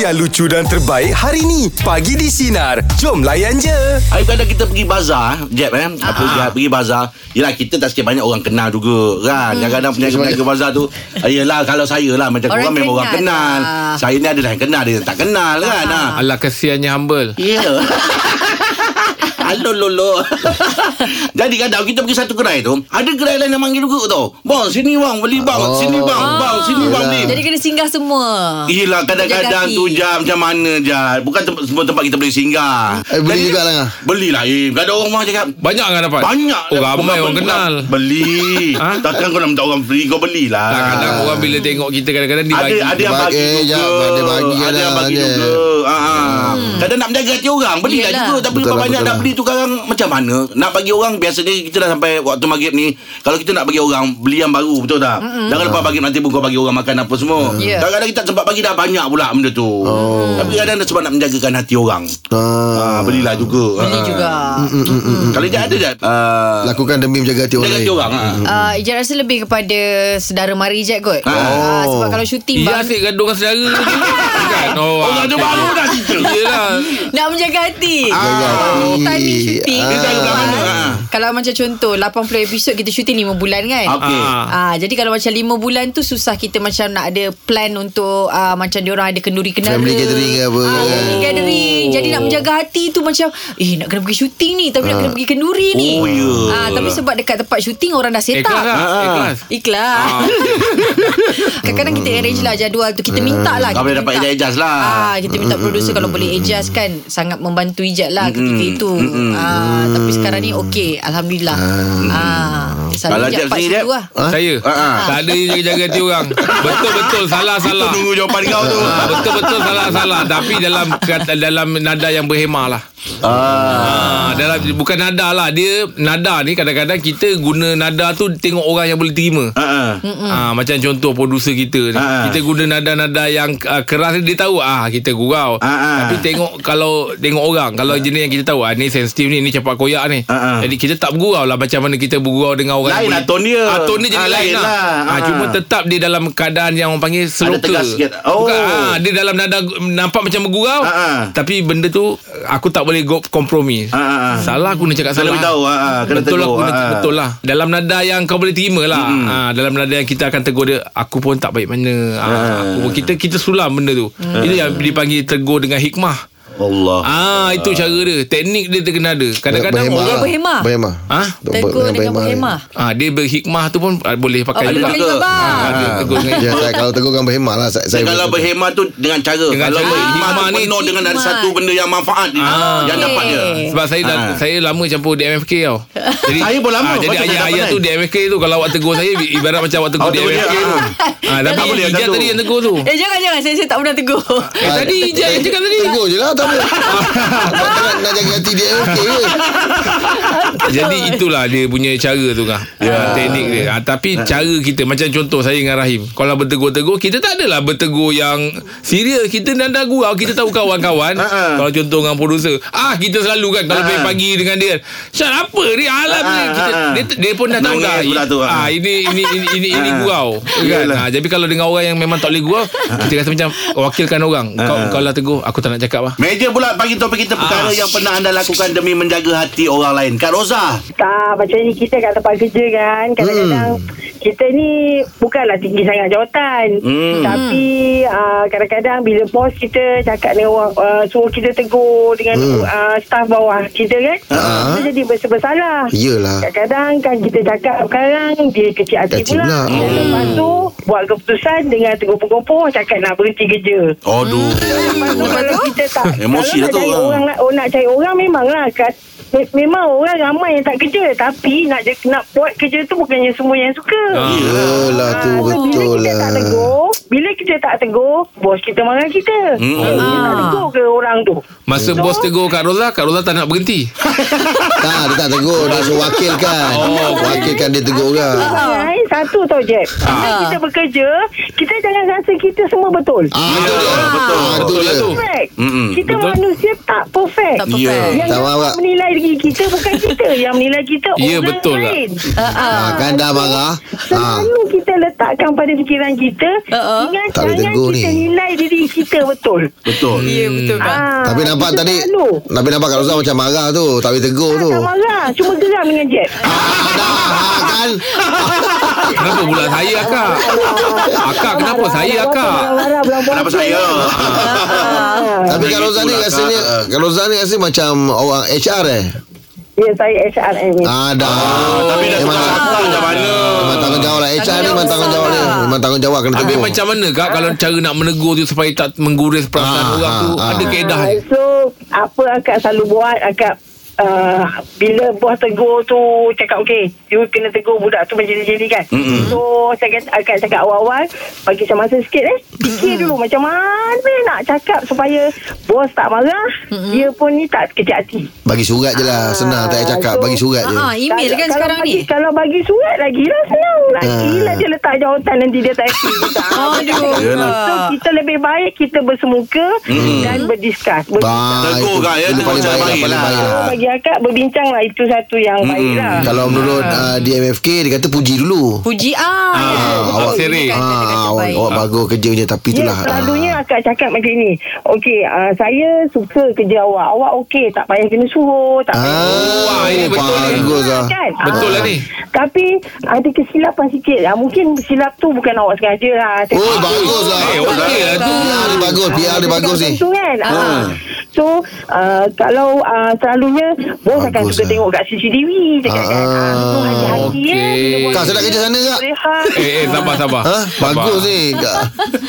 yang lucu dan terbaik hari ni. Pagi di Sinar. Jom layan je. Hari kadang kita pergi bazar Jeb eh Ah. Apa uh pergi bazar Yelah kita tak sikit banyak orang kenal juga kan Hmm. Kadang-kadang peniaga-peniaga bazar tu ah, Yelah kalau saya lah Macam Orang orang memang orang kenal kenal lah. Saya ni ada yang kenal Dia tak kenal kan ah. Alah kesiannya humble Ya Halo lolo Jadi kadang kita pergi satu gerai tu Ada gerai lain yang manggil juga tau. Bang sini bang beli bang Oh. Sini bang Bang sini bang beli Jadi kena singgah semua. Yelah kadang-kadang tu jam macam mana je Bukan tempat, semua tempat kita boleh singgah. Eh, beli Jadi- juga lah, Ngah? Belilah eh. Kadang orang orang cakap. Banyak kan dapat? Banyak Oh ramai Bukan- orang kenal. Beli. Ha? Takkan kau nak minta orang beli Kau belilah Tak kadang orang bila tengok kita kadang-kadang dia ada bagi ada yang bagi juga. Ada bagi ada yang lah, bagi juga. Ha, ha. Kadang nak menjaga hati orang. Belilah Yelah. juga. Tapi Betul lah, banyak betul nak lah. beli tu sekarang. Macam mana? Nak bagi orang Biasanya kita dah sampai Waktu maghrib ni Kalau kita nak bagi orang Beli yang baru. Betul tak? Jangan lepas maghrib nanti pun Kau bagi orang makan apa semua. Ya. Kadang-kadang kita sempat bagi dah banyak pula Benda tu. Tapi kadang sebab nak menjagakan hati orang. Ah. ha, Belilah juga. Beli Ha. juga. Kalau dia ada je uh, Lakukan demi menjaga hati orang Jaga lain. hati orang. Uh, Ijat rasa lebih kepada Sedara mari je kot. Ah. Ah, Sebab kalau syuting Iya bang asyik gaduh dengan? Oh, Orang tu baru dah cerita. Yelah Nak menjaga hati. Timing syuting Ah. Dia kat mana ha. Kalau macam contoh 80 episod Kita syuting 5 bulan kan Okey Ah. Ah, jadi kalau macam 5 bulan tu susah kita macam nak ada plan untuk uh, macam diorang ada kenduri kenara. Family gathering ke apa Ah, kan? family gathering. Jadi nak menjaga hati tu macam eh nak kena pergi syuting ni tapi nak kena pergi kenduri ni. Oh, ya. Ah, tapi sebab dekat tempat syuting orang dah set Ikhlas up. lah Ah. Ikhlas Ikhlas. Kadang-kadang kita arrange lah jadual tu Kita minta lah Kau kita boleh dapat adjust lah. ah, Kita minta producer Kalau boleh adjust kan Sangat membantu Ijat lah Ketika itu. Ah, Tapi sekarang ni okey Alhamdulillah. Ah, Kalau Jeb part sendiri, situ Jeb? lah Saya Ah, ah. Tak ada yang jaga-jaga hati orang Betul-betul Salah-salah Kita tunggu jawapan kau tu Ah, Betul-betul salah-salah Tapi dalam kata, dalam nada yang berhemah lah Ah. Ah, dalam bukan nada lah dia nada ni kadang-kadang kita guna nada tu tengok orang yang boleh terima. Ah, ah. Ah, macam contoh producer kita ni. Ah. Kita guna nada-nada yang uh, keras ni, dia tahu ah kita gurau. Ah, ah. Tapi tengok kalau tengok orang kalau jenis yang kita tahu ah ni sensitif ni ni cepat koyak ni. Ah, ah. Jadi kita tak bergurau lah macam mana kita bergurau dengan orang Lain yang lah tone dia. Ah, dia jadi Ah, lain lain lah. lah. Ah, Ah. cuma tetap dia dalam keadaan yang orang panggil seloka. tegas sikit. Oh. Bukan, ah, dia dalam nada nampak macam bergurau. Ah, ah. Tapi benda tu aku tak boleh go kompromi. Ah, ah, ah. Salah aku nak cakap Kena salah. beritahu, ah, ah. Kena betul lah tegur, aku nak, ah, ah. betul lah. Dalam nada yang kau boleh terima lah. Ah, dalam nada yang kita akan tegur dia, aku pun tak baik mana. Ah, aku pun kita kita sulam benda tu. Itu yang dipanggil tegur dengan hikmah. Allah. Ah, itu cara dia. Teknik dia terkena ada. Kadang-kadang Berhemah orang berhemah. Berhemah Ha? Tegur dengan berhemah Ah, dia berhikmah tu pun ah, boleh Oh pakai boleh juga. juga bang dia tegur dengan Ya, saya kalau tegur kan berhemah lah saya, Saya kalau berhemah tu dengan cara Dengan Kalau cara. berhemah tu Hikmah ni- penuh dengan ada satu benda yang manfaat dia, Ah. Yang dapat dia Sebab saya dah, Ah. saya lama campur DMFK tau. Jadi Saya pun lama, jadi saya tak ayat-ayat pandai. tu DMFK tu kalau awak tegur saya ibarat macam awak tegur Oh, dia, DMFK tu. ah. Tapi Tak boleh, Ijat satu. tadi yang tegur tu. Eh jangan jangan Saya, saya tak pernah tegur Eh, tadi Ijat yang cakap tadi. Tegur je lah tak Jangan nak jaga hati dia Okay ke Jadi itulah dia punya cara tu kan. Yeah. Teknik dia. Ah, tapi cara kita macam contoh saya dengan Rahim. Kalau bertegur-tegur kita tak adalah bertegur yang serius. Kita nanda gurau, kita tahu kawan-kawan. Ha, ha. Kalau contoh dengan producer, ah kita selalu kan kalau Ha, ha. pagi-pagi dengan dia. Syat apa ni alam Ha, ni ha, kita, ha. dia, dia pun dah tahu dah. tu, ha. Ah ini ini ini ini, ini Ha. gurau. Kan? Ah, jadi kalau dengan orang yang memang tak boleh gurau, kita rasa macam wakilkan orang. Kau Ha. kau lah tegur, aku tak nak cakap lah. Meja pula bagi topik kita perkara Ah. yang pernah anda lakukan demi menjaga hati orang lain. Kak Roza. Tak macam ni kita kat tempat kerja kan Kadang-kadang Kita ni Bukanlah tinggi sangat jawatan Hmm. Tapi uh, Kadang-kadang Bila bos kita Cakap dengan orang uh, Suruh kita tegur Dengan Hmm. uh, Staff bawah kita kan Ah. Kita jadi bersalah Yelah Kadang-kadang kan kita cakap sekarang Dia kecil hati Kecil pula, Hmm. Lepas tu Buat keputusan Dengan tegur-tegur Cakap nak berhenti kerja Aduh. Lepas tu kalau kita tak Emosi kalau lah tu, ah. orang oh, nak cari orang memanglah kat me- Memang orang ramai yang tak kerja Tapi nak nak buat kerja tu Bukannya semua yang suka Ah. Yelah tu Ah, betul Bila kita tak lah tegur Bila kita tak tegur Bos kita marah kita Hmm. Eh, Kita tak tegur ke orang tu Masa bos tegur Kak Roza, Kak Roza tak nak berhenti. Tak dia tak tegur Dia suruh wakilkan Oh. Wakilkan dia tegur orang Sebenarnya satu tau Bila Ah. kita bekerja Kita jangan rasa kita semua betul Ah, betul. Ah, itu Betul lah dia. tu. Perfect Mm-mm. Kita Betul. manusia tak perfect Tak perfect Ya. Yang Tak menilai diri kita Bukan kita Yang menilai kita Ya, orang betul lah. lain Ah, kan dah marah. Ah. Selalu kita letakkan pada fikiran kita Uh-uh. Tak boleh jangan kita ni. nilai diri kita betul. Betul. Ya betul bang. Ah, Tapi nampak tadi selalu. Tapi nampak Kak Rozal macam marah tu Tak boleh tegur tu Tak marah Cuma geram dengan Jet dah kan Kenapa pula saya akak? Akak kenapa saya akak? Kenapa saya? Tapi Kak Lagi Rozal ni pula, rasanya Kak. Kak Rozal ni rasanya macam Orang HR eh Ya saya HRM ni. Ah dah Tapi dah Memang tukar akak macam mana? Memang tanggungjawab lah. HR ni memang tanggungjawab dia. Memang tanggungjawab kena Habis tegur. macam mana kak Kalau cara nak menegur tu Supaya tak mengguris perasaan Ah, orang tu? ah, Ada ah. keedah Ah, So Apa akak selalu buat? Akak Uh, bila bos tegur tu cakap okey you kena tegur budak tu menjadi-jadi kan mm-hmm. so saya kata, akak cakap awal-awal bagi saya masa sikit eh fikir dulu macam mana nak cakap supaya bos tak marah mm-hmm. dia pun ni tak kecil hati Bagi surat je lah Senang tak payah cakap so- Bagi surat je Ah, email kan kalau sekarang bagi, ni. Kalau bagi surat lagi lah senang. Lagi Ah. lah dia letak jawatan nanti dia tak happy. Aduh. So kita lebih baik kita bersemuka dan berdiskus. Ber- Baik Tegur, ya. Tegur paling baik lah Paling lah. baik lah bagi akak berbincang lah itu satu yang baik lah. Kalau menurut uh, DMFK Dia kata puji dulu Puji ah. ya, betul. awak seri. Ah, awak, awak bagus kerjanya Tapi Ya, itulah selalunya akak cakap macam ni. Okey, uh, saya suka kerja awak. Awak okey, tak payah kena suruh. Tak Ah, payah. Wah, ini betul ni. bagus lah Kan? Betul Ah. lah ni. Tapi ada kesilapan sikit. Ah, mungkin silap tu bukan awak sengaja lah. Oh bagus lah Eh okey lah tu PR dia bagus PR dia bagus ni kan ah. So uh, Kalau uh, Selalunya Bos akan suka lah. tengok kat CCTV Cakap kan Ah, hati-hati eh bos Kak, sedap kerja sana, Kak? Eh eh sabar sabar Ha? Bagus ni Kak.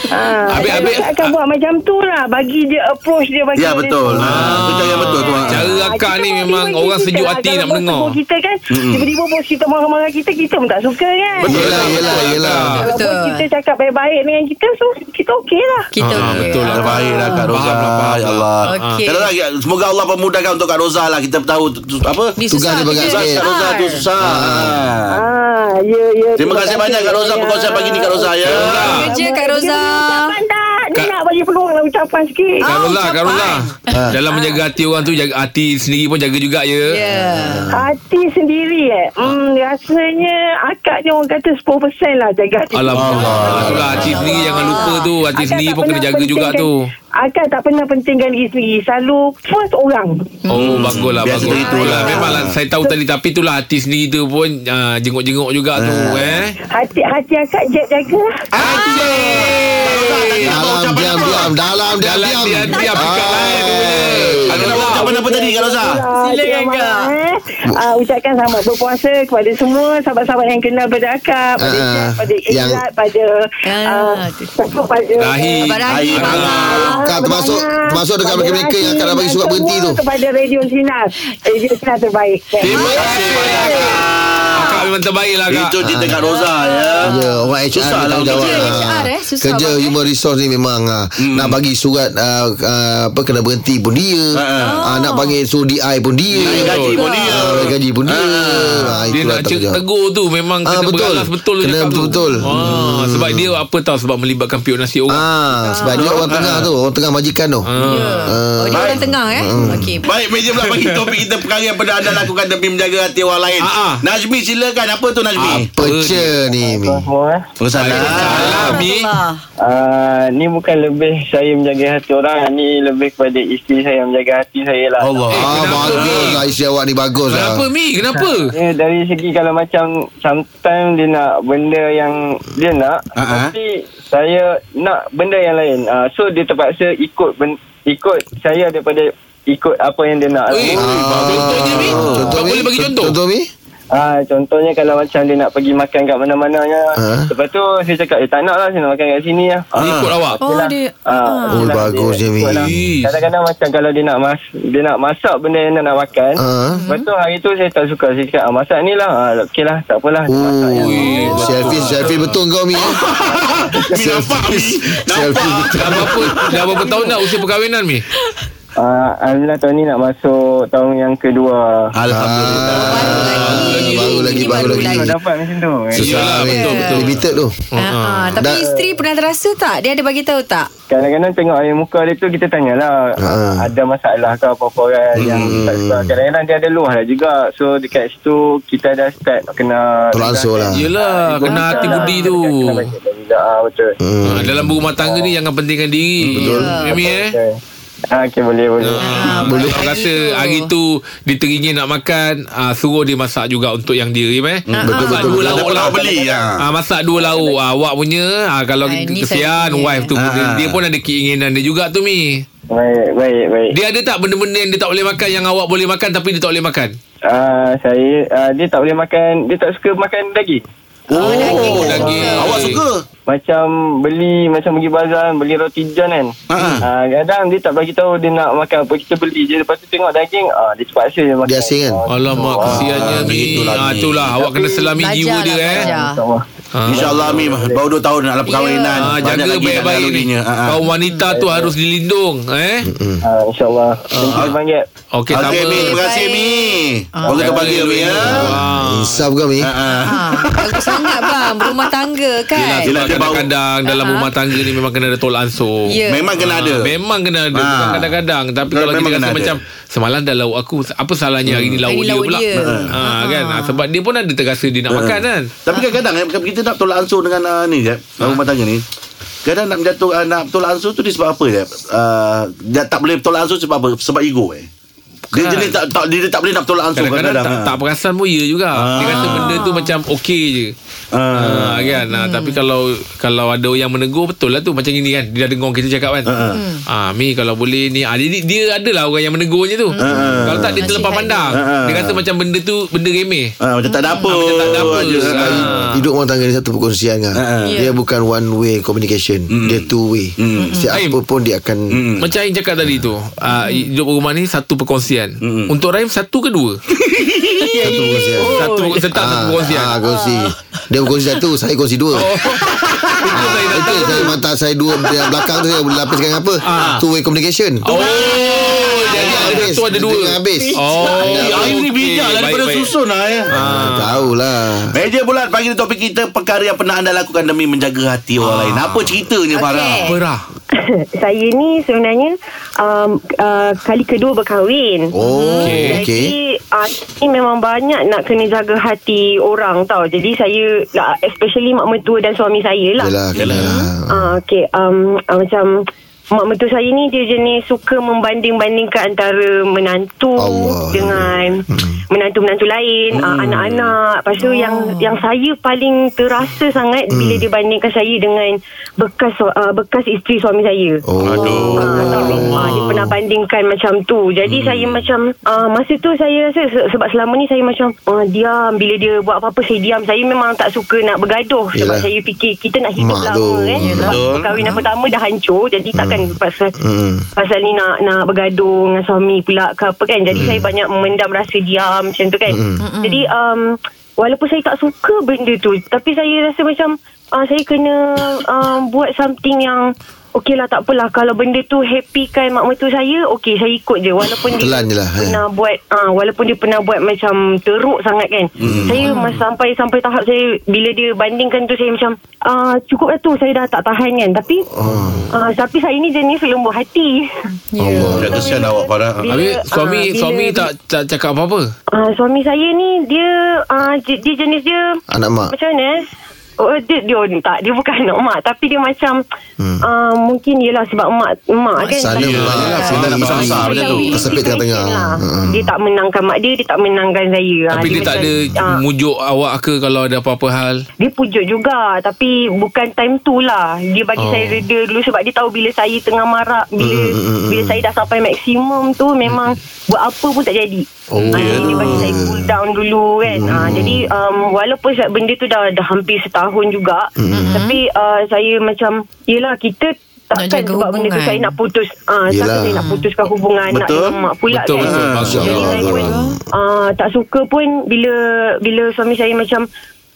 Ah, Habis- habis- akan buat macam tu lah Bagi dia approach dia bagi Ya betul. Itu cara yang betul tu. ah. Cara akak kita ni memang orang sejuk lah. hati Kalau nak mendengar kita kan Tiba-tiba bos kita marah-marah kita Kita pun tak suka kan Betul. Yelah yelah Betul, yelah Kak. Kalau Betul. bos kita cakap baik-baik dengan kita So kita okey lah Kita okey. betul lah. Terbaiklah Kak Roza. Lah, Ya lah. Allah. Kak semoga Allah memudahkan untuk Kak Roza lah. Kita tahu tu- tu- apa? Ni Tugas dia Tugas sikit. Kak Roza tu susah. Ah, ya, ya. Terima kasih banyak Kak Roza perkongsian pagi ni Kak Roza ya. Kerja Kak Roza. Ucapan tak? Ni Kak- nak bagi peluang lah ucapan sikit. Kak Ah, Roza Kak Roza. Dalam menjaga hati orang tu jaga Hati sendiri pun jaga juga ya Ya. Hati sendiri eh. Hmm, rasanya akak ni orang kata 10% lah jaga hati. Alhamdulillah Itulah hati sendiri Jangan lupa tu Hati sendiri pun kena jaga juga tu Akak tak pernah pentingkan diri sendiri. Selalu first orang. Oh bagus lah Biasa bagus itulah. Memanglah saya tahu tadi Tapi itulah hati sendiri tu pun uh, Jenguk-jenguk juga tu eh. Hati hati akak jaga. Lah. Dalam diam diam Dalam diam Dalam diam. diam diam. Pikat lain tu punya Ada nak ucapan apa tadi Kak Roza? Silakan, Terima Kak. Uh, ucapkan selamat berpuasa kepada semua sahabat-sahabat yang kenal pada akak, pada Ah, Jet, pada yang- Izzat, pada Ah, uh, tu. pada Rahim Abang Rahim. Air. Ah. Kak termasuk Termasuk dekat mereka-mereka Yang akan bagi surat berhenti tu Kepada Radio Sinar Radio Sinar terbaik Terima kasih banyak Kak memang terbaik lah Kak Itu cerita Kak Roza ya. Ya, orang HR Susah lah. Kerja Ah. HR, eh. Susah Kerja banget, eh. human resource ni memang ah, nak bagi surat ah, ah, apa kena berhenti pun dia. Ah, nak panggil suruh DI pun dia. Gaji pun dia. Ah, gaji pun dia. Ah, Dia itulah nak cek tegur tu Memang Ah, kena betul. beralas betul tu Kena cakap tu. betul-betul. ah, Sebab dia apa tahu Sebab melibatkan pihak nasi orang Ah, sebab dia orang tengah tu, orang tengah majikan tu. Ya. Oh, dia orang tengah eh. Okey. Baik, meja pula bagi topik kita perkara yang pernah anda lakukan demi menjaga hati orang lain. Ah, ah. Najmi silakan apa tu Najmi? Pecah ni. Mi. eh. Allah. Uh, ni bukan lebih saya menjaga hati orang Ni lebih kepada isteri saya menjaga hati saya lah Allah. Ah, bagus lah isteri awak ni bagus lah. Kenapa Mi Kenapa Ya, dari segi kalau macam sometimes dia nak benda yang dia nak, ah. tapi saya nak benda yang lain. Uh, so dia terpaksa ikut ben, ikut saya daripada ikut apa yang dia nak. Eh, Mi Contoh Kau Mi? boleh bagi contoh Contoh Mi? Ah, contohnya kalau macam dia nak pergi makan kat mana-mananya. Ah. Lepas tu saya cakap, eh tak nak lah saya nak makan kat sini lah. Dia ikut awak Oh lah. dia. Ah, ah. Oh, lah, bagus dia, Mi. ikut lah. Is. Kadang-kadang macam kalau dia nak mas, dia nak masak benda yang dia nak makan. Ah. Lepas tu hari tu saya tak suka. Saya cakap, ah, masak ni lah. Ah, okey lah, tak apalah. Dia masak yang Oh, selfie selfie betul kau Mi. Mi nampak Mi. Selfie Nampak. betul. Dah berapa Dah berapa tahun dah Usia perkahwinan Mi Uh, Alhamdulillah tahun ni nak masuk tahun yang kedua. Alhamdulillah. Baru lagi. baru lagi, baru lagi. Dapat macam tu. Susah weh. betul, betul. Limited tu Ah, ah. Tapi Dah- isteri pernah terasa tak? Dia ada bagi tahu tak? Kadang-kadang tengok air muka dia tu kita tanyalah uh, ada masalah ke apa-apa kan Hmm. yang tak suka. Kadang-kadang dia ada luah lah juga. So dekat situ kita dah start kena ansur lah Yelah Kena hati budi tu Kena ah, betul. Hmm. ha, Dalam berumah tangga ni Jangan pentingkan diri Betul Mimi eh Okay. Ah, okay boleh boleh. Ha, boleh. Kalau rasa hari tu Dia teringin nak makan ah, Suruh dia masak juga Untuk yang dia eh? Betul, Masak betul, dua betul. lauk lah beli ya. Ah, masak dua lauk ah, Awak punya ah, Kalau Ah, kesian. Wife tu Ah, dia, ah. dia pun ada keinginan dia juga tu Mi Baik baik baik. Dia ada tak benda-benda Yang dia tak boleh makan Yang awak boleh makan Tapi dia tak boleh makan Ah, saya ah, dia tak boleh makan, dia tak suka makan daging. Oh, daging, Awak suka? Macam beli macam pergi bazar beli roti john kan. Ha. Ah, kadang dia tak bagi tahu dia nak makan apa kita beli je lepas tu tengok daging ah dia terpaksa je makan. Dia asing kan? Alamak kesiannya Ah, Mi begitulah, ah, Mi. Itulah Awak kena selami jiwa lah, dia eh InsyaAllah. Ah. InsyaAllah Mi Baru 2 tahun dalam perkahwinan Ah, Banyak jaga nak baik-baik ni. laluinya. Ah. Kaum wanita tu harus dilindung eh. Ah, InsyaAllah. You Bang Jeb. Okey sama. Okey Mi Terima kasih Mi Orang kebahagiaan Mi ya Ah. Insaf ke Mi Ah, ah. Ha, bagus sangat bang Berumah tangga kan Yelah, Yelah, bau- kadang-kadang dalam Ah. rumah tangga ni memang kena ada tolak ansur. Ya. Memang kena ada Ah, Memang kena ada Ah. Bukan kadang-kadang Tapi kalau kita rasa macam Semalam dah lauk aku Apa salahnya hari ni lauk dia lauk pula dia. ha, kan? Sebab dia pun ada terasa Dia nak makan kan Tapi kadang-kadang eh, Kita nak tolak ansur dengan uh, ni Jeb Rumah tangga ni. Kadang nak menjatuh uh, Nak tolak ansur tu Dia sebab apa Jeb uh, Dia tak boleh tolak ansur Sebab apa? Sebab ego eh? Dia Kan. jenis tak, tak, dia tak boleh nak tolak ansur Kadang-kadang tak, ah. tak perasan pun ya juga. Dia Ah. kata benda tu macam okey je Ah. Ah, kan ah, tapi kalau kalau ada yang menegur betul lah tu macam ini kan dia dah dengar kita cakap kan Ah, ah mi kalau boleh ni ah dia, dia adalah orang yang menegurnya tu kalau tak dia terlepas pandang dia. Ah. dia kata macam benda tu benda remeh Ah, macam tak ada apa Ah, macam tak ada apa. je. Ah. Hidup rumah tangga ni satu perkongsian kan. Ha, ha. Dia bukan one way communication. Dia two way. Setiap Aim. apa pun dia akan Hmm. Macam Aim cakap tadi tu uh, Hidup rumah ni Satu perkongsian Mm-mm. Untuk Rahim Satu ke dua satu perkongsian. Satu Tetap satu perkongsian Ah, kongsi. Dia berkongsi satu, saya kongsi dua. Oh. Itu saya Itu tahu saya mata saya dua belakang tu saya boleh lapiskan apa? Ah. Two way communication. Oh Jadi ada Habis. satu ada dua Tengah habis. Oh Eh, Aim ni bijak daripada susun lah ya. Ah, tahulah. Meja bulat pagi ni topik kita perkara yang pernah anda lakukan demi menjaga hati orang lain. Apa ceritanya. Farah? Apa Rah saya ni sebenarnya um, uh, kali kedua berkahwin. Oh, Okey. okey. Jadi uh, ni memang banyak nak kena jaga hati orang tau. Jadi saya lah, especially mak mertua dan suami saya lah. Yalah, kena. Ah, okay, um, uh, macam mak mertua saya ni dia jenis suka membanding-bandingkan antara menantu Allah. dengan menantu-menantu lain, ah, anak-anak. Lepas tu yang yang saya paling terasa sangat bila dia bandingkan saya dengan bekas uh, bekas isteri suami saya. Oh. Aduh. Tapi, ah, dia pernah bandingkan macam tu. Jadi saya macam ah, masa tu saya rasa se- sebab selama ni saya macam ah, diam bila dia buat apa-apa saya diam. Saya memang tak suka nak bergaduh sebab Yelah. saya fikir kita nak hidup Mak lama kan. Sebab Betul. perkahwinan pertama dah hancur jadi takkan pasal Hmm. pasal ni nak nak bergaduh dengan suami pula ke apa kan. Jadi saya banyak memendam rasa diam macam tu kan. Jadi um, walaupun saya tak suka benda tu tapi saya rasa macam uh, saya kena um, buat something yang Okey lah tak apalah Kalau benda tu happy kan mak mertua saya Okey saya ikut je Walaupun dia Telan je lah, eh. Pernah buat uh, Walaupun dia pernah buat Macam teruk sangat kan hmm. Saya mas, sampai Sampai tahap saya Bila dia bandingkan tu Saya macam uh, Cukup lah tu Saya dah tak tahan kan Tapi Oh. uh, Tapi saya ni jenis lembut hati Allah. Dah kesian awak Farah. Bila- Habis suami bila- suami tak tak cakap apa-apa uh, Suami saya ni Dia uh, dia, dia jenis dia Anak mak. Macam mana eh? Oh, dia, dia, tak, dia bukan anak mak Tapi dia macam hmm. uh, Mungkin yelah sebab mak Mak kan mak. Nak besar-besar macam tu. Tengah-tengah. Lah. Hmm. Dia tak menangkan mak dia Dia tak menangkan saya Ah, Tapi dia tak ada ah, Mujuk awak ke Kalau ada apa-apa hal Dia pujuk juga Tapi bukan time tu lah Dia bagi Oh. saya reda dulu Sebab dia tahu bila saya tengah marah Bila Mm, mm, mm, bila saya dah sampai maksimum tu Memang buat apa pun tak jadi Oh. Jadi dia bagi saya cool down dulu kan Ah, Jadi um, walaupun benda tu dah, dah hampir setahun juga Tapi uh, saya macam Yelah kita Nak Takkan sebab benda tu hubungan. saya nak putus ah, Yelah. Takkan saya nak putuskan hubungan Nak Betul. dengan mak pula Betul, kan betul. Ah, Masya Jadi Allah. saya pun uh, tak suka pun bila bila suami saya macam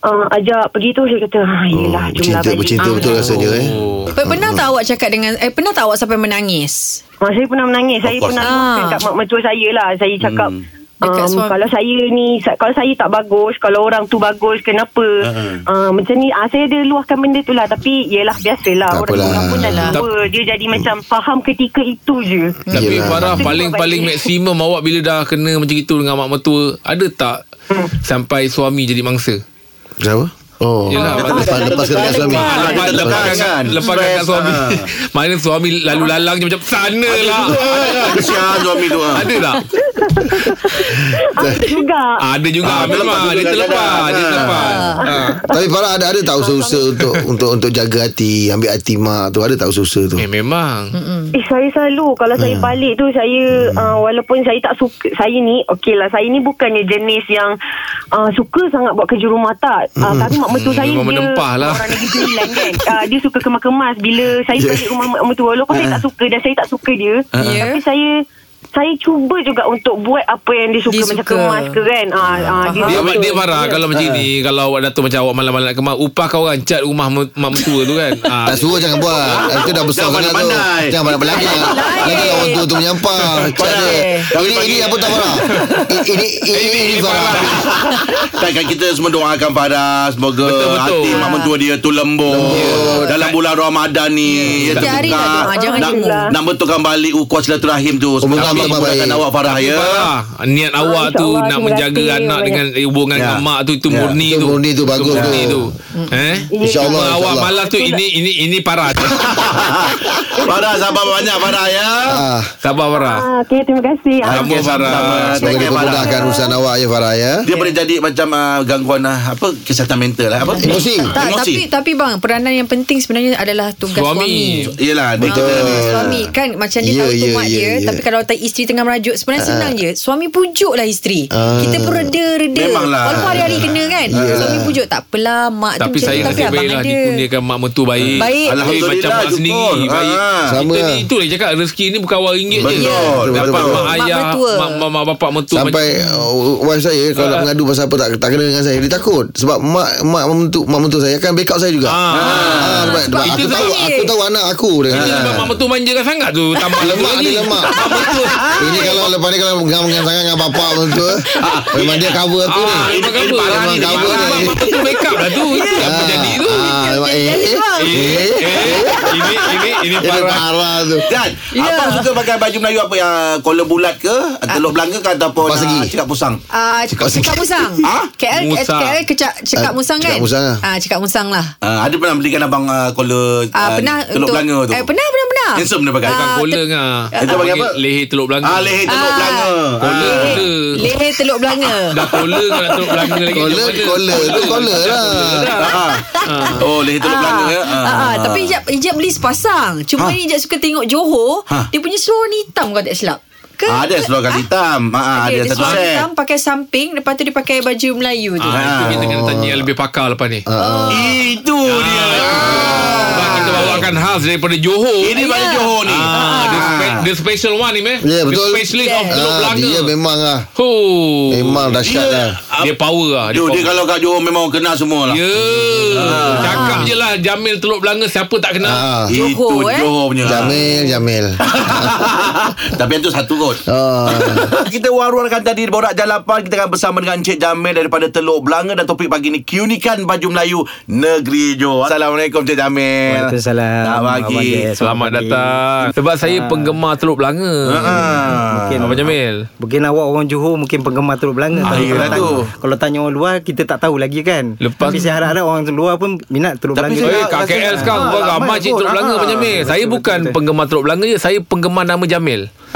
uh, ajak pergi tu saya kata ah, yelah Oh, jomlah Cinta balik Ah. betul rasanya eh. Oh. Pe- Pernah tak awak cakap dengan Eh pernah tak awak sampai menangis Ah, saya pernah menangis. Saya pernah Ah. kat mak mertua saya lah. Saya cakap, Hmm. Dekat um, suami. kalau saya ni, kalau saya tak bagus, kalau orang tu bagus, kenapa? Uh-huh. Uh, macam ni, ah, saya ada luahkan benda tu lah. Tapi, yelah, biasalah. Tak Orang, apalah. orang pun dah tua. Dia jadi macam faham ketika itu je. Tapi Yelah. Farah paling-paling maksimum awak bila dah kena macam itu dengan mak mertua, ada tak sampai suami jadi mangsa? Kenapa? Oh. Yelah, lepas lepas dekat suami. Ah, dia Lepas, lepaskan, kan. lepaskan kat suami ah. Mana suami lalu lalang je macam Sana lah Kesian suami tu ah. Ada tak? Ada juga. Ada juga Ah, Memang Dia terlepas. Dia terlepas Ah. Tapi Farah ada ada tak usaha-usaha untuk untuk untuk jaga hati, ambil hati mak tu ada tak usaha-usaha tu? Eh memang Eh saya selalu Kalau saya balik tu Saya uh, Walaupun saya tak suka Saya ni Okey lah Saya ni bukannya jenis yang Suka sangat buat kerja rumah tak Tapi mak mertua saya memang dia menempah lah. Orang Negeri Sembilan kan. Uh, Dia suka kemas-kemas. Bila saya balik rumah mak mertua Walaupun saya tak suka Dan saya tak suka dia. Ya. Tapi saya saya cuba juga untuk buat apa yang dia suka, Dia macam suka. kemas ke kan. Ah, ah, dia, suka. dia marah Kalau macam ni Kalau awak datuk macam awak Malam-malam nak kemas Upah kau orang cat rumah mak mertua tu kan? Ah. Tak suruh jangan buat. Itu dah besar Jangan sangat tu. pandai-pandai. Jangan pandai-pandai Lagi orang tua tu menyampah. Cat dia. Ini ini apa tak Farah Ini ini ini Farah Takkan kita semua doakan Farah Semoga hati mak mentua dia tu lembut. Dalam bulan Ramadan ni ya, hari terbuka. nak jangan nak, betulkan balik ukuah silaturahim tu. Hubungan Baik. awak Farah ya Farah, niat awak tu insyaAllah, nak menjaga anak banyak. dengan hubungan Ya. dengan mak tu itu Ya. murni Itu tu. murni tu, bagus Itu murni tu. tu. Eh? InsyaAllah Awak malas tu ini ini ini parah. Farah sabar banyak Farah ya Ah, Sabar Farah. Ah, okay, terima kasih. Ah, Sama Farah. Semoga Farah. dipermudahkan urusan awak ya Farah ya Dia boleh jadi macam uh, gangguan uh, apa kesihatan mental lah apa Emosi tapi tapi bang peranan yang penting sebenarnya adalah tugas Suami. suami. Yelah dia Betul. Suami kan macam dia Ya, tahu tu ya, mak ya, dia ya. tapi kalau tak isteri tengah merajuk sebenarnya senang je. Suami pujuklah isteri. Ah. Kita pun reda-reda. Memanglah. Walaupun hari-hari kena kan. Suami pujuk tak apalah mak Tapi tu macam saya tu tapi nasib abang baik lah ada. Dikurniakan mak mertua baik Baik. Alhamdulillah, Macam mak sendiri Baik Ah. Sama Kita lah. ni Itu yang cakap Rezeki ni bukan awal ringgit je Dapat betul. mak Mak ayah. Mak, mak, mak bapak mertua Sampai uh, wife saya kalau nak mengadu pasal apa tak tak kena dengan saya dia takut sebab mak mak mentu mak mentu saya akan backup saya juga. Ah. Ah, sebab, aku tahu sebab- aku tahu anak aku sebab mak mertua manjakan sangat tu Tambah lagi lemak dia lemak. Ini kalau lepas ni kalau mengang-mengang sangat dengan bapak mentua memang dia cover tu ni. Ah, memang cover. Memang cover ni. Mak mertua backup lah tu Itu yang terjadi tu Ah, memang eh eh, Eh, eh. eh, ini ini ini parah. tu. Kan Ya. Abang suka pakai baju Melayu apa yang Collar bulat ke Teluk belanga ke Ataupun uh, Cekak pusang Ah, cekak, cekak musang. Ah? KL, Musang. KL kecak, cekak Ah, musang kan? cekak musang lah. Ah, cekak musang lah. uh, Ada pernah belikan abang Collar Ah, pernah Teluk belanga tu Eh, pernah, pernah. Handsome dia pakai. Bukan Ah, kola te- ngah. Itu bagi apa? Leher teluk belanga. Ah leher Teluk Ah. belanga Kola Ah. kola. Leher teluk belanga. Dah kola kau nak teluk belanga lagi. Kola, kola. Itu kola lah. Ah, ah. Oh leher Teluk belanga ya Ah, ah, tapi Ijab, Ijab beli sepasang. Cuma Ha? ni Ijab suka tengok Johor. Ha? Dia punya seluar ni hitam kalau tak silap. Ke? Ah, Ada seluar kali hitam ah, ah, Okay, Ada satu seluar set hitam pakai samping. Lepas tu dia pakai baju Melayu tu. Ah, itu kita kena tanya yang lebih pakar lepas ni. Oh. Itu dia Sebab bawakan khas daripada Johor. Ini baju Johor ni Ah, dia, spe- dia special one ni meh. Ya, betul. Dia specialist of Yes. teluk Ah, belanga. dia memang ah. Oh. Memang dahsyat lah. Dia power lah. Dia, dia power. kalau kat Johor Memang kenal semua lah Ya Cakap je lah Jamil Teluk Belanga Siapa tak kenal Ah. Itu Johor, eh? Johor punya Jamil, Jamil. Tapi itu satu kot Oh. Kita war-warkan tadi di Borak Jalapan Kita akan bersama dengan Encik Jamil Daripada Teluk Belanga Dan topik pagi ni Keunikan baju Melayu Negeri Johor Assalamualaikum Encik Jamil Waalaikumsalam. Selamat pagi Abang Jess. Selamat pagi. datang Sebab saya penggemar Teluk Belanga Ah. Mungkin Abang Jamil Mungkin awak orang Johor Mungkin penggemar Teluk Belanga Ah, Kalau tu. Kalau tanya orang luar Kita tak tahu lagi kan Lepas- Tapi saya harap-harap Orang luar pun Minat Teluk Tapi Belanga saya- Eh, kat rasa- KL sekarang Ah, Kau ramai cik. Teluk Belanga. Abang Jamil Saya bukan penggemar Teluk Belanga je Saya penggemar nama Jamil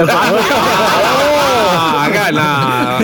Ah, kan ah.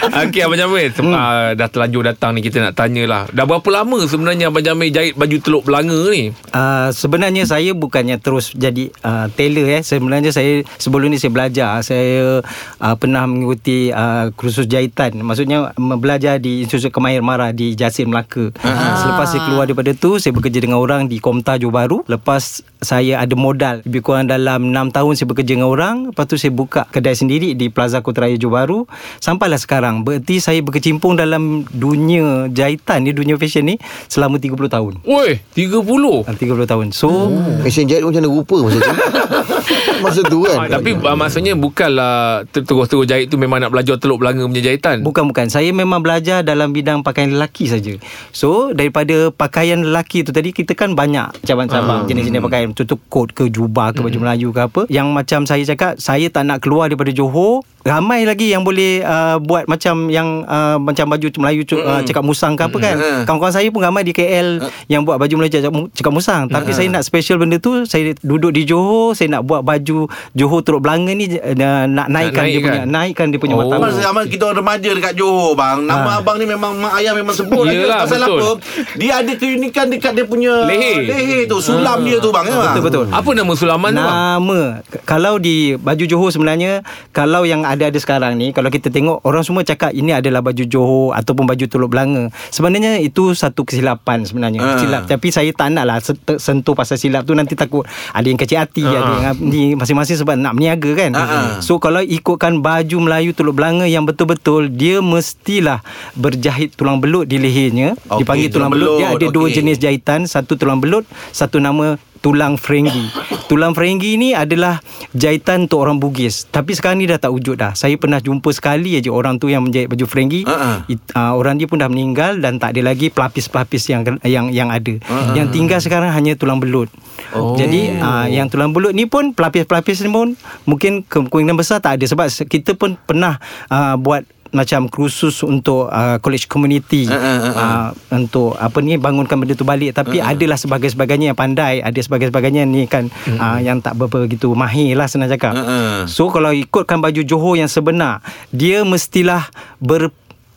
Okey Abang Jamil se- ah, Dah terlanjur datang ni Kita nak tanyalah Dah berapa lama sebenarnya Abang Jamil Jahit baju Teluk Belanga ni Uh, sebenarnya saya bukannya terus jadi uh, tailor eh. Sebenarnya saya sebelum ni saya belajar. Saya uh, pernah mengikuti uh, kursus jahitan. Maksudnya belajar di Institut Kemahir Mara di Jasin Melaka. Ah. Selepas saya keluar daripada tu saya bekerja dengan orang di Komta Johor Bahru. Lepas saya ada modal lebih kurang dalam 6 tahun saya bekerja dengan orang. Lepas tu saya buka kedai sendiri di Plaza Kotaraya Johor Bahru. Sampailah sekarang sekarang. Berarti saya berkecimpung dalam dunia jahitan ni, dunia fashion ni selama 30 tahun. Woi 30 Ah, 30 tahun. So, Mesin jahit macam mana rupa masa tu Masa tu kan Ah, tapi uh, maksudnya bukanlah ter- terus-terus jahit tu memang nak belajar teluk belanga punya jahitan. Bukan bukan. Saya memang belajar dalam bidang pakaian lelaki saja. So daripada pakaian lelaki tu tadi kita kan banyak cabang-cabang jenis-jenis pakaian. Contoh kot ke jubah ke baju Melayu ke apa. Yang macam saya cakap saya tak nak keluar daripada Johor. Ramai lagi yang boleh uh, buat macam yang uh, macam baju Melayu uh, cakap musang ke apa kan. Kawan-kawan saya pun ramai di KL yang buat baju Melayu cakap, mu- cakap musang. Tapi saya nak special benda tu saya duduk di Johor, saya nak buat baju Johor Teluk Belanga ni uh, nak naikkan dia naikkan. punya naikkan dia punya Oh. martabat. Masa zaman kita orang remaja dekat Johor bang Nama Ha. abang ni memang Mak ayah memang sebut lagi Yelah, Pasal betul. apa Dia ada keunikan dekat dia punya Leher. Leher tu Sulam dia tu bang ya, bang? Betul betul. Apa nama sulaman tu? bang? Nama Kalau di Baju Johor sebenarnya Kalau yang ada-ada sekarang ni Kalau kita tengok Orang semua cakap Ini adalah baju Johor Ataupun baju Teluk Belanga Sebenarnya itu Satu kesilapan sebenarnya Ah. Silap Tapi saya tak nak lah te- Sentuh pasal silap tu Nanti takut Ada yang kecil hati Ah. Ada yang ni Masing-masing sebab nak berniaga kan Ah. So kalau ikutkan Baju Melayu Teluk Belanga Yang betul-betul Dia mestilah Berjahit tulang belut di lehernya Okey, Dipanggil tulang, tulang belut, Dia belut, ada dua okey. jenis jahitan Satu tulang belut Satu nama tulang frenggi. Tulang frenggi ni adalah jahitan untuk orang Bugis. Tapi sekarang ni dah tak wujud dah. Saya pernah jumpa sekali aja orang tu yang menjahit baju frenggi. Ha-ha. It, uh, orang dia pun dah meninggal dan tak ada lagi pelapis-pelapis yang yang yang ada. Yang tinggal sekarang hanya tulang belut. Oh. Jadi uh, yang tulang belut ni pun pelapis-pelapis ni pun mungkin kemungkinan besar tak ada sebab se- kita pun pernah uh, buat macam kursus untuk uh, college community. Ha, ha, ha, ha. uh, untuk apa ni bangunkan benda tu balik. Tapi uh adalah sebagai-sebagainya yang pandai ada sebagai-sebagainya ni kan uh uh, yang tak berapa begitu mahir lah senang cakap. Uh-uh. so kalau ikutkan baju Johor yang sebenar dia mestilah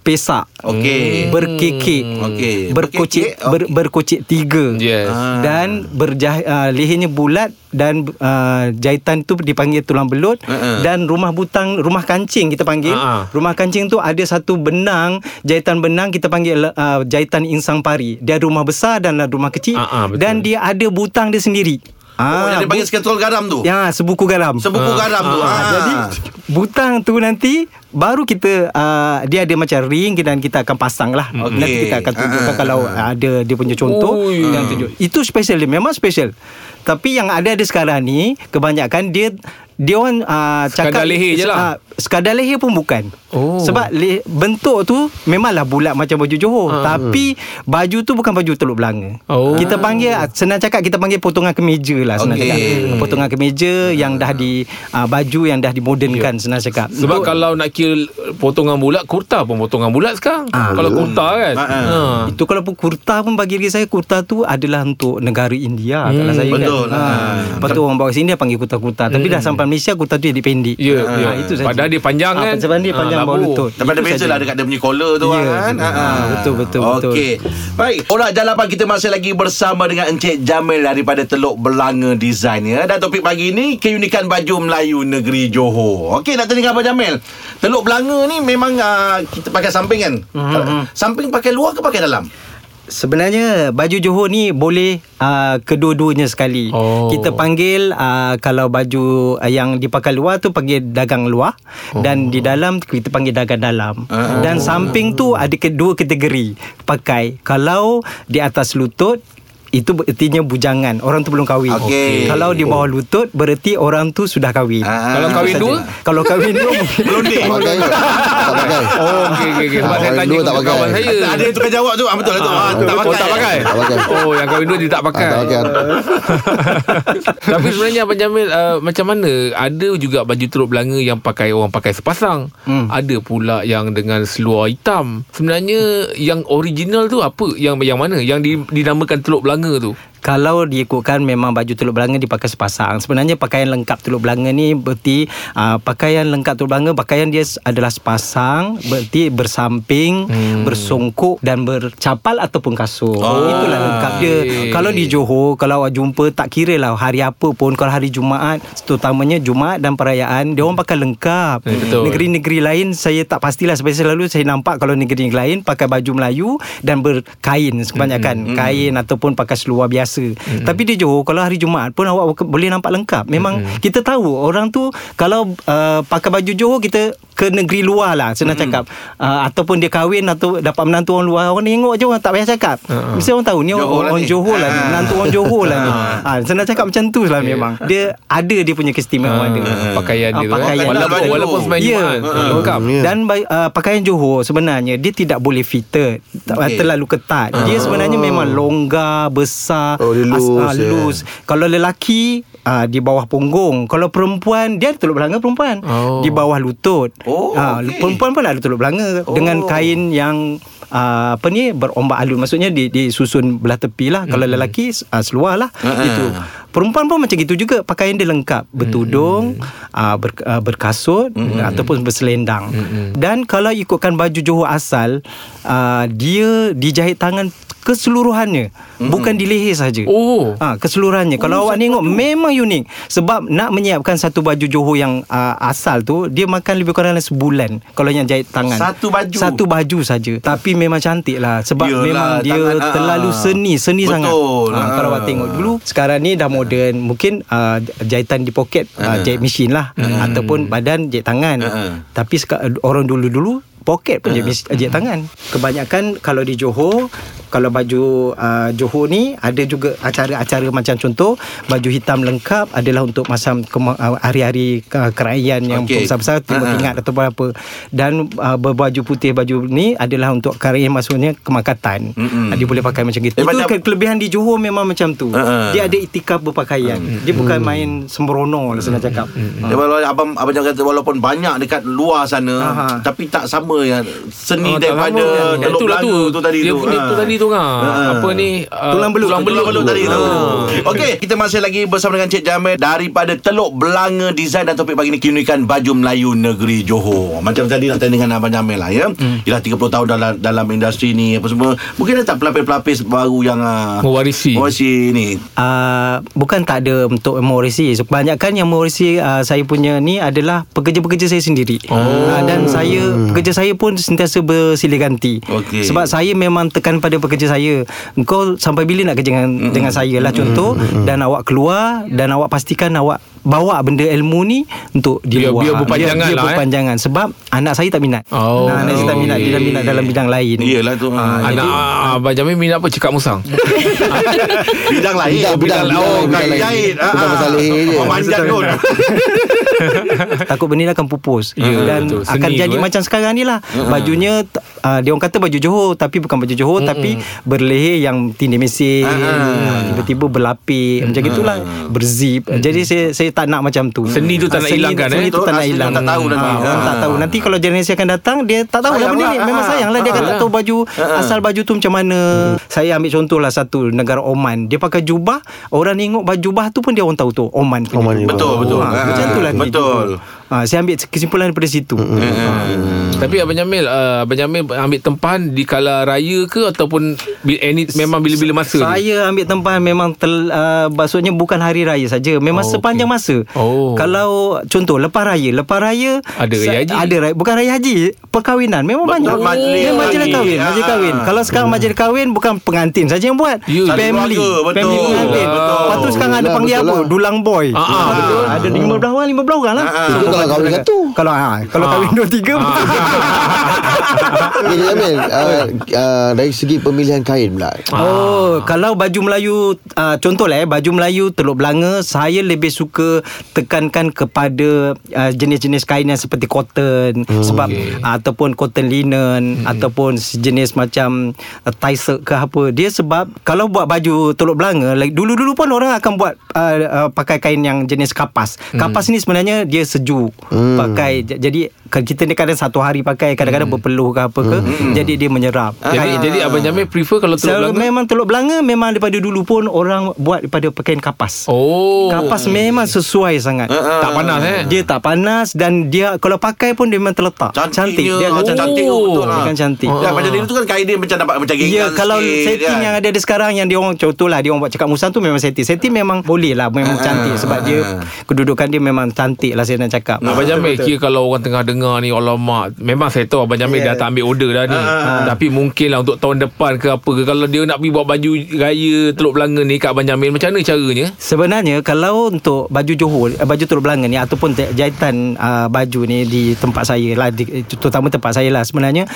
berpesak Okey. berkekek Okey. berkocik Berkekek, ber, berkocik tiga Yes. Ah. dan berjah uh, lehernya bulat dan uh, jahitan tu dipanggil tulang belut Uh-uh. dan rumah butang rumah kancing kita panggil Uh-uh. rumah kancing tu ada satu benang jahitan benang kita panggil uh, jahitan insang pari dia ada rumah besar dan ada rumah kecil Uh-uh, betul. dan dia ada butang dia sendiri Oh, yang dia panggil skentol garam tu. Ya, sebuku garam. Sebuku garam tu. Ah, Ah. Jadi butang tu nanti baru kita uh, dia ada macam ring dan kita akan pasang lah. Okey. Nanti kita akan tunjukkan Ah, kalau ada dia punya contoh yang tunjuk. Itu special dia memang special. Tapi yang ada ada sekarang ni kebanyakan dia dia orang uh, Sekadar cakap leher je lah. Uh, sekadar leher pun bukan. Oh. Sebab le, bentuk tu memanglah bulat macam baju Johor, Ah. tapi baju tu bukan baju Teluk Belanga. Oh. Kita panggil senang cakap kita panggil potongan kemeja lah senang Okey. cakap. Potongan kemeja yang dah di uh, baju yang dah dimodernkan senang cakap. Sebab Untuk- kalau nak kira potongan bulat, kurta pun potongan bulat sekarang. Ah. kalau kurta kan. Ah. Ha. Itu kalau pun kurta pun bagi diri saya kurta tu adalah untuk negara India hmm, kalau saya betul. kan. Ha. Ah. Lepas tu orang bawa sini dia panggil kurta-kurta. Tapi dah sampai Malaysia kurta tu jadi pendek. Ya, Ah, ya. itu saja. Padahal dia panjang kan. Sebab dia Ah, panjang bawah labuh. lutut. Tapi ada beza lah dekat dia punya collar tu Ya. kan. Ah, betul, betul, betul. Okey. Baik. Orang jalapan kita masih lagi bersama dengan Encik Jamil daripada Teluk Belanga Design ya. Dan topik pagi ni keunikan baju Melayu negeri Johor. Okey nak tanya dengan Abang Jamil. Teluk Belanga ni memang uh, kita pakai samping kan? Mhm. Samping pakai luar ke pakai dalam? Sebenarnya baju Johor ni boleh uh, kedua-duanya sekali. Oh. Kita panggil uh, kalau baju uh, yang dipakai luar tu panggil dagang luar oh. dan di dalam kita panggil dagang dalam. Ah. Dan samping tu ada kedua kategori pakai. Kalau di atas lutut itu artinya bujangan Orang tu belum kahwin Okey. Kalau di bawah lutut Berarti orang tu sudah kahwin Ah. Kalau kahwin saja. dua? Kalau kahwin dua. Tak pakai Tak pakai Oh, okey okey okey. Sebab Ah, saya tanya tak pakai. kawan saya. Ada yang tukar jawab tu. Ah, betul lah tu. Ah, tak Oh, pakai. tak pakai. Tak pakai. Oh, yang kahwin dua dia tak pakai. Ah, tak pakai. Tapi sebenarnya Abang Jamil uh, Macam mana Ada juga baju Teluk Belanga Yang pakai orang pakai sepasang Hmm. Ada pula yang dengan seluar hitam Sebenarnya Yang original tu apa Yang yang mana Yang di, dinamakan Teluk Belanga tu Kalau diikutkan memang baju Teluk Belanga dipakai sepasang. Sebenarnya pakaian lengkap Teluk Belanga ni berarti uh, pakaian lengkap Teluk Belanga pakaian dia adalah sepasang, berarti bersamping, hmm. bersongkok dan bercapal ataupun kasut. Oh, Itulah lengkap dia. okey. Kalau di Johor kalau awak jumpa tak kira lah hari apa pun kalau hari Jumaat terutamanya Jumaat dan perayaan dia orang pakai lengkap. Hmm, betul. Negeri-negeri lain saya tak pastilah sebab selalu saya nampak kalau negeri lain pakai baju Melayu dan berkain kebanyakan kain ataupun pakai seluar biasa. Tapi di Johor kalau hari Jumaat pun awak boleh nampak lengkap. Memang kita tahu orang tu kalau uh, pakai baju Johor kita ke negeri luar lah senang cakap uh, ataupun dia kahwin atau dapat menantu orang luar orang tengok je orang tak payah cakap mesti orang tahu ni orang, Johor lah orang ni. Johor lah ni Ah. menantu orang Johor lah ni ha, senang cakap macam tu lah memang dia ada dia punya keistimewaan dia Pakaian dia Ah, tu eh. pakaian. Walaupun, Baju. walaupun semain Ya. Jumaat Lengkap Ya. Dan uh, pakaian Johor sebenarnya dia tidak boleh fitted, Okey. okay. terlalu ketat. Dia sebenarnya memang longgar, besar, Oh, dia loose, ah, ya. loose. Kalau lelaki uh, di bawah punggung. Kalau perempuan dia ada teluk belanga perempuan. Oh. Di bawah lutut. Oh, Ah, okey. perempuan pun ada teluk belanga Oh. dengan kain yang uh, apa ni berombak alun maksudnya di disusun belah tepi lah kalau lelaki uh, seluar lah Ha-ha. itu perempuan pun macam itu juga. Pakaian dia lengkap. Bertudung uh, ber, uh, berkasut ataupun berselendang. Dan kalau ikutkan baju Johor asal uh, dia dijahit tangan keseluruhannya. Bukan di leher saja. Oh. ha, keseluruhannya. Kalau awak tengok memang unik. Sebab nak menyiapkan satu baju Johor yang uh, asal tu dia makan lebih kurang dalam sebulan. Kalau yang jahit tangan. Satu baju? satu baju saja. Tapi memang cantik lah. Sebab Yelah, memang dia tangan, ah, terlalu ah. seni seni Betul, sangat. Ha, ah. kalau awak tengok dulu sekarang ni dah moden mungkin uh, jahitan di poket uh, jahit mesin lah ataupun badan jahit tangan. Ah. tapi seka- orang dulu-dulu poket pun jahit, mesin- jahit tangan. Kebanyakan kalau di Johor kalau baju uh, Johor ni ada juga acara-acara macam contoh baju hitam lengkap adalah untuk masa kema- uh, hari-hari uh, kerajaan yang Okey. besar-besar timur Ha-ha. ingat ataupun apa. Dan uh, berbaju putih baju ni adalah untuk kerajaan maksudnya kemakatan. Mm-mm. uh, dia boleh pakai macam gitu. Eh, itu macam- ke- kelebihan di Johor memang macam tu. Ha-ha. dia ada itikaf berpakaian. Dia bukan main sembrono lah senang cakap. Ya, walau abang abang jangan kata walaupun banyak dekat luar sana Aha. tapi tak sama yang seni Ah, tak daripada sama kan. Teluk Itulah Belanga tu. tu tadi Dia tu. punya Ah. tu tadi tu kan. Ah. Apa ni? uh, Tulang belut. Tulang belut, Tulang belut tadi tu. Ah. Okey, kita masih lagi bersama dengan Cik Jamil daripada Teluk Belanga Design dan topik pagi ni keunikan baju Melayu negeri Johor. Macam tadi nak tanya dengan Abang Jamil lah ya. Hmm. Yalah 30 tahun dalam dalam industri ni apa semua. Mungkin ada tak pelapis-pelapis baru yang uh, Mewarisi. Mewarisi ni. Uh, bukan tak ada untuk mewarisi Kebanyakan yang mewarisi uh, Saya punya ni adalah Pekerja-pekerja saya sendiri oh. uh, Dan saya Pekerja saya pun Sentiasa bersilih ganti Okey. Sebab saya memang tekan pada pekerja saya Engkau sampai bila nak kerja dengan, mm dengan saya lah Contoh Dan awak keluar Dan awak pastikan awak Bawa benda ilmu ni Untuk di Biar- luar biar berpanjangan biar, biar lah, eh. berpanjangan Sebab Anak saya tak minat Oh. Nah, Anak saya tak minat Dia dah minat dalam bidang lain Iyalah tu. Ah, Anak ah, Abang Jamil minat apa? Cekak musang. bidang lain. Bidang, bidang, oh, bidang, bidang lain. jahit. Ah, Bukan pasal leher je. Oh, manjat tu. Takut benda ni akan pupus. Ya, Dan betul. akan Seni jadi tu, eh. macam sekarang ni lah. Bajunya t- uh, Dia orang kata baju Johor Tapi bukan baju Johor Tapi berleher yang tindih mesin Ah. Tiba-tiba berlapik Macam gitulah. Berzip. Jadi saya saya tak nak macam tu. Seni tu tak nak seni- hilangkan, Seni eh? tu tak nak hilang tak tahu nanti. Tak tahu. Nanti kalau generasi akan datang Dia tak tahu lah benda ni. Memang sayang lah. Dia akan tak tahu baju Asal baju tu macam mana. Saya ambil contoh lah satu Negara Oman. Dia pakai jubah Orang tengok baju jubah tu pun Dia orang tahu tu. Oman. Betul, betul. Macam tu lah betul. Ha, saya ambil kesimpulan daripada situ. Tapi Abang Jamil uh, Abang Jamil ambil tempahan Di kala raya ke Ataupun any, Memang bila-bila masa je? Saya ambil tempahan memang tel, uh, maksudnya bukan hari raya saja. Memang Oh, oh, sepanjang okey. masa. Oh. Kalau contoh lepas raya, lepas raya Ada raya haji. Ada raya, bukan raya haji, perkahwinan. Memang Betul, banyak. majlis Dia majlis kahwin, majlis Ah. kahwin. Kalau sekarang majlis kahwin bukan pengantin saja yang buat. Ya, family. keluarga, betul. Family pengantin. Betul. Lepas tu sekarang ada Betul panggil lah, apa? lah. Dulang boy. Ah, ah, betul. Ada 15 orang, 15 orang lah. Kalau kahwin satu. Kalau ah, kalau kahwin 2 3 Jadi Jamil uh, uh, Dari segi pemilihan kain pula Oh, kalau baju Melayu uh, contohlah eh baju Melayu Teluk Belanga saya lebih suka tekankan kepada uh, jenis-jenis kain yang seperti cotton hmm, sebab okay. uh, ataupun cotton linen hmm. ataupun sejenis macam uh, tie silk ke apa. Dia sebab kalau buat baju Teluk Belanga like dulu-dulu pun orang akan buat uh, uh, pakai kain yang jenis kapas. Kapas ni sebenarnya dia sejuk. Hmm. Pakai jadi kalau kita ni kadang satu hari pakai kadang-kadang hmm. berpeluh ke apa ke hmm. jadi dia menyerap. Jadi, jadi Abang Jamil prefer Kalau Teluk So, Belanga memang Teluk Belanga memang daripada dulu pun orang buat daripada pakaian kapas. Oh Kapas memang sesuai sangat. Tak panas eh Dia tak panas dan dia kalau pakai pun dia memang terletak. Cantiknya cantik. Dia macam oh, cantik tu betul lah. Dia kan cantik. Ya, macam dulu tu kan kain dia macam dapat macam Ya kalau sikit, setting kan? yang ada ada sekarang yang dia orang contohlah dia orang buat cakap musang tu memang setting. Setting memang boleh lah memang Ah, cantik sebab dia ah. kedudukan dia memang cantik lah saya nak cakap. Cakap Abang Jamil Kira kalau orang tengah dengar ni Alamak. Memang saya tahu Abang Jamil Yeah. dah tak ambil order dah ni. Tapi mungkin lah Untuk tahun depan ke apa ke Kalau dia nak pergi buat baju Raya Teluk Belanga ni Kat Abang Jamil Macam mana caranya? Sebenarnya kalau untuk baju Johor, eh, baju Teluk Belanga ni ataupun jahitan uh, baju ni di tempat saya lah, di, terutama tempat saya lah sebenarnya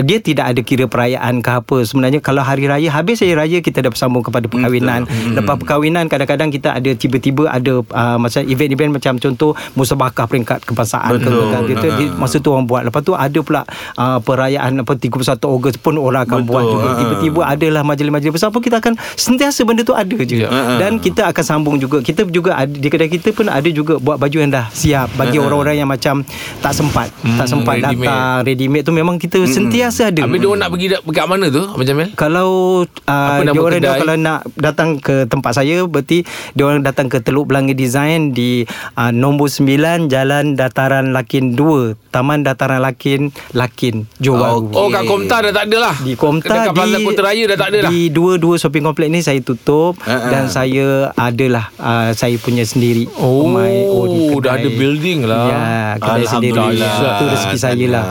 dia tidak ada kira perayaan ke apa. Sebenarnya kalau hari raya habis hari raya kita dah bersambung kepada perkahwinan. Lepas perkahwinan kadang-kadang kita ada tiba-tiba ada uh, macam event-event macam contoh musabakah peringkat kebangsaan ke Betul. ke gitu. Di, masa tu orang buat. Lepas tu ada pula uh, perayaan apa 31 Ogos pun orang akan Betul. buat juga. Ha. Tiba-tiba adalah majlis-majlis besar pun kita akan sentiasa benda tu ada je. Ya. Dan kita akan sambung juga. Kita juga ada, di kedai kita pun ada juga buat baju yang dah siap bagi orang-orang yang macam tak sempat, tak sempat ready made. datang ready made tu memang kita sentiasa ada. Habis dia orang nak pergi dak- kat mana tu Abang Jamil Kalau uh, dia orang dia kalau nak datang ke tempat saya berarti dia orang datang ke Teluk Belanga Design di uh, nombor 9 Jalan Dataran Lakin 2 Taman Dataran Lakin Lakin Johor Bahru. Oh kat Komtar dah tak ada lah di Komta Dekat Plaza Kota Raya dah tak ada dah Di dua-dua shopping complex ni saya tutup ha. dan saya adalah uh, saya punya sendiri. Oh, my own dah kedai. ada building lah. Ya, kedai sendiri. Alhamdulillah. Itu rezeki saya lah.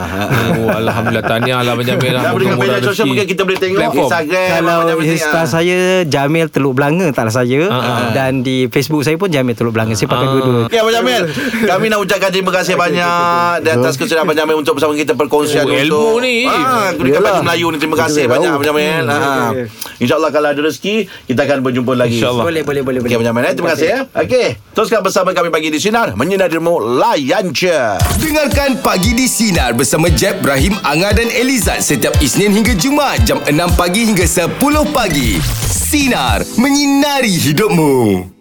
Oh Alhamdulillah Tahniah lah Jamil lah Dah rezeki. Mungkin kita boleh tengok Platform. Instagram Kalau Insta ah. saya Jamil Teluk Belanga taklah saya ha. dan di Facebook saya pun Jamil Teluk Belanga. Saya pakai Ah. dua-dua. Okey Abang Jamil Kami nak ucapkan terima kasih banyak Di atas kesedaran Abang Jamil Untuk bersama kita perkongsian Oh, untuk ilmu ni. ah, Kulikan Yalah. baju Melayu ni Terima kasih Kita banyak. Abang Jamil ah. InsyaAllah kalau ada rezeki Kita akan berjumpa lagi InsyaAllah. Boleh boleh boleh. Okey Abang Jamil eh. Terima kasih ya Okey Teruskan bersama kami Pagi di Sinar Menyinari dirimu Layan je Dengarkan Pagi di Sinar bersama Jeb, Ibrahim, Anga dan Elizad setiap Isnin hingga Jumaat jam 6 pagi hingga 10 pagi. Sinar. Menyinari hidupmu.